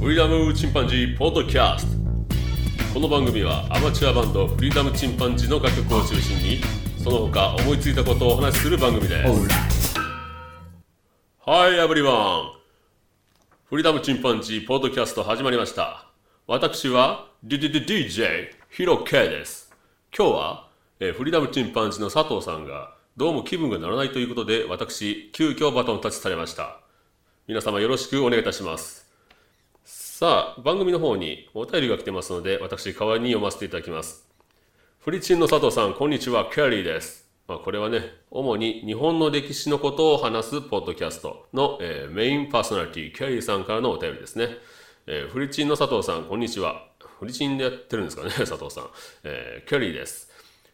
フリーダムチンパンジーポッドキャスト。この番組はアマチュアバンドフリーダムチンパンジーの楽曲を中心にその他思いついたことをお話しする番組です。はい。エブリワンフリーダムチンパンジーポッドキャスト始まりました。私は DDDJ ヒロ K です。今日は、えーフリーダムチンパンジーの佐藤さんがどうも気分が乗らないということで私急遽バトンタッチされました。皆様よろしくお願いいたしますさあ、番組の方にお便りが来てますので、私、代わりに読ませていただきます。フリチンの佐藤さん、こんにちは、ケリーです。まあ、これはね、主に日本の歴史のことを話すポッドキャストの、えーメインパーソナリティ、ケリーさんからのお便りですね。えーフリチンの佐藤さん、こんにちは。フリチンでやってるんですかね、佐藤さん。えーケリーです。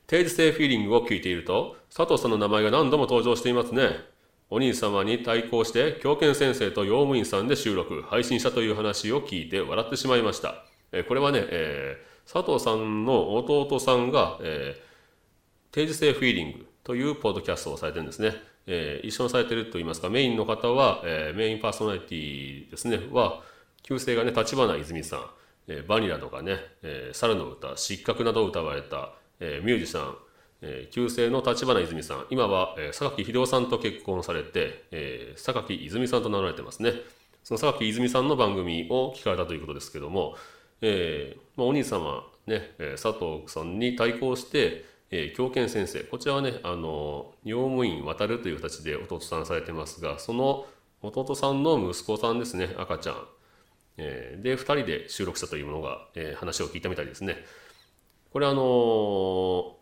定時性フィーリングを聞いていると、佐藤さんの名前が何度も登場していますね。お兄様に対抗して狂犬先生と用務員さんで収録配信したという話を聞いて笑ってしまいました、えこれはね、えー佐藤さんの弟さんが、えー定時性フィーリングというポッドキャストをされてるんですね、えー一緒にされてるといいますかメインの方は、えメインパーソナリティですね。は旧姓がね立花泉さん、えバニラとかね、えー猿の歌失格などを歌われた、えミュージシャン。旧姓の立花泉さん。今は、榊秀夫さんと結婚されて、榊泉さんと名乗られてますね。その榊泉さんの番組を聞かれたということですけども、えーまあ、お兄様ね、佐藤さんに対抗して、えー狂犬先生。こちらはねあの用務員渡るという形で弟さんされてますがその弟さんの息子さんですね赤ちゃん、えーで2人で収録したというものが、えー話を聞いたみたいですね。これあのー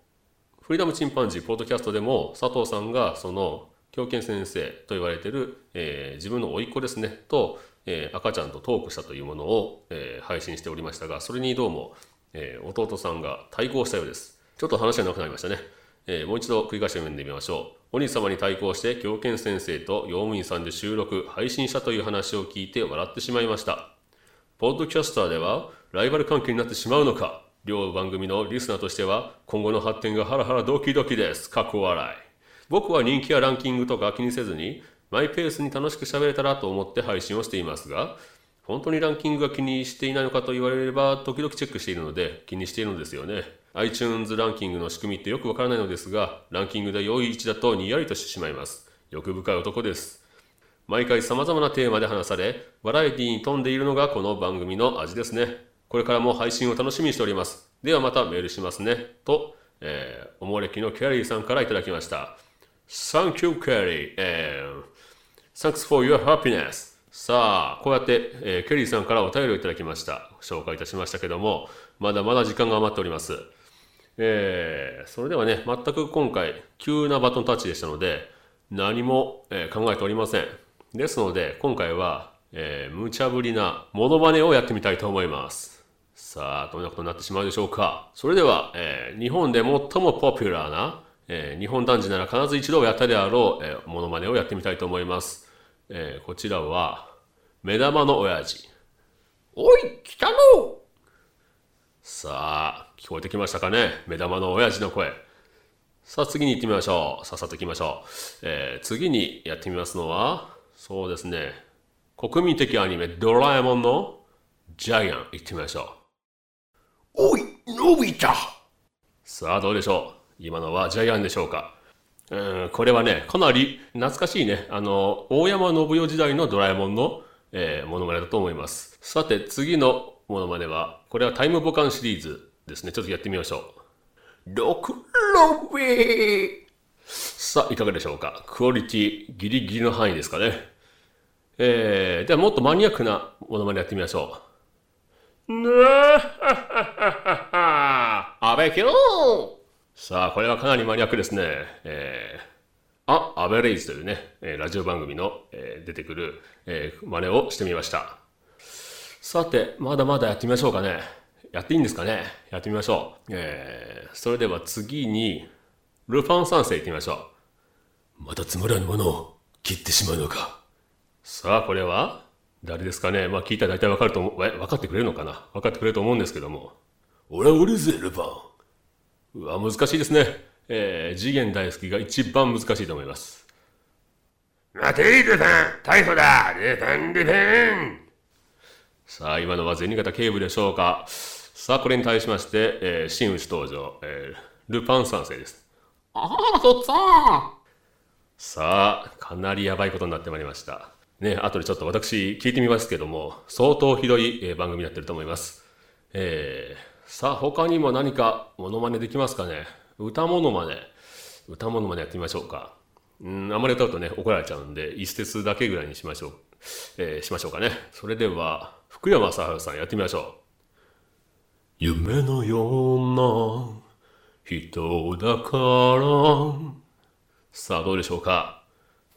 フリーダムチンパンジーポッドキャストでも佐藤さんがその狂犬先生と言われてる、えー自分の甥っ子ですねと、えー赤ちゃんとトークしたというものを、えー配信しておりましたがそれにどうも、え弟さんが対抗したようです。ちょっと話が長くなりましたね、えもう一度繰り返して読んでみましょう。お兄様に対抗して狂犬先生と用務員さんで収録配信したという話を聞いて笑ってしまいました。ポッドキャスターではライバル関係になってしまうのか両番組のリスナーとしては今後の発展がハラハラドキドキです。かっこ笑い。僕は人気やランキングとか気にせずにマイペースに楽しく喋れたらと思って配信をしていますが本当にランキングが気にしていないのかと言われれば時々チェックしているので気にしているのですよね。iTunes ランキングの仕組みってよくわからないのですがランキングで良い位置だとにやりとしてしまいます。欲深い男です。毎回様々なテーマで話され、バラエティに富んでいるのがこの番組の味ですね。これからも配信を楽しみにしております。ではまたメールしますね。と、えー、おもれきのケリーさんからいただきました。Thank you, Kelly. And thanks for your happiness. さあ、こうやって、えーケリーさんからお便りをいただきました。紹介いたしましたけども、まだまだ時間が余っております。えーそれではね、全く今回、急なバトンタッチでしたので、何も、えー考えておりません。ですので、今回は、えー無茶ぶりなモノマネをやってみたいと思います。さあ、どんなことになってしまうでしょうか。それでは、えー日本で最もポピュラーな、えー日本男児なら必ず一度やったであろう、えーモノマネをやってみたいと思います。えーこちらは、目玉の親父。おい、来たのさあ、聞こえてきましたかね？目玉の親父の声。さあ、次に行ってみましょう。さっさと行きましょう。えー次にやってみますのは、そうですね。国民的アニメ、ドラえもんのジャイアン、行ってみましょうおい、のび太う。さあ、どうでしょう今のはジャイアンでしょうかうん、これはね、かなり懐かしいね。あの、大山信代時代のドラえもんの、えー、モノマネだと思います。さて、次のモノマネは、これはタイムボカンシリーズですね。ちょっとやってみましょう。さあ、いかがでしょうかクオリティギリギリの範囲ですかね。えー、ではもっとマニアックなものまねやってみましょう。ぬわははは安倍キロさあ、これはかなりマニアックですね。えー、あ、アベレイジというね、えラジオ番組の、えー出てくる、えー真似をしてみました。さて、まだまだやってみましょうかね。やっていいんですかねやってみましょう。えー、それでは次に、ルパン三世行ってみましょう。またつまらぬものを切ってしまうのか。さあ、これは？誰ですかね？まあ聞いたら大体わかると思う、え分かってくれるのかな？分かってくれると思うんですけども。俺は俺ぜ、ルパン。うわ、難しいですね。えー、次元大好きが一番難しいと思います。待て、ルパン逮捕だルパン、ルパンさあ、今のは銭形警部でしょうか？さあ、これに対しまして、えー真打ち登場、えールパン三世です。ああ、そっちゃさあ、かなりやばいことになってまいりました。ね、後でちょっと私聞いてみますけども、相当ひどい、番組になってると思います。えー、さあ、他にも何かモノマネできますかね？歌モノマネ。歌モノマネやってみましょうか。うん、あまり歌うとね、怒られちゃうんで、一節だけぐらいにしましょう。えーしましょうかね。それでは、福山雅治さんやってみましょう。夢のような人だから。さあ、どうでしょうか？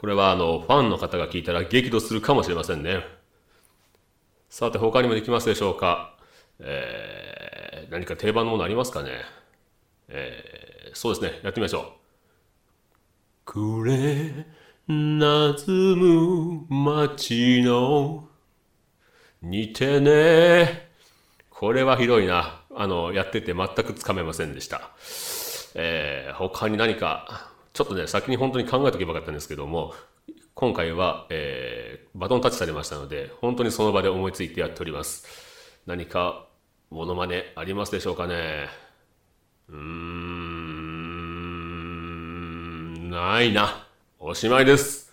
これは、あの、ファンの方が聞いたら激怒するかもしれませんね。さて、他にもできますでしょうか。えー、何か定番のものありますかね。えー、そうですね。やってみましょう。くれなずむ街の似てねこれはひどいな。あの、やってて全くつかめませんでした。えー他に何か、ちょっとね、先に本当に考えとけばよかったんですけども、今回は、えーバトンタッチされましたので、本当にその場で思いついてやっております。何か、モノマネありますでしょうかね？うーん、ないな。おしまいです。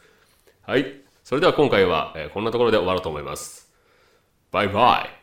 はい。それでは今回は、えーこんなところで終わろうと思います。バイバイ。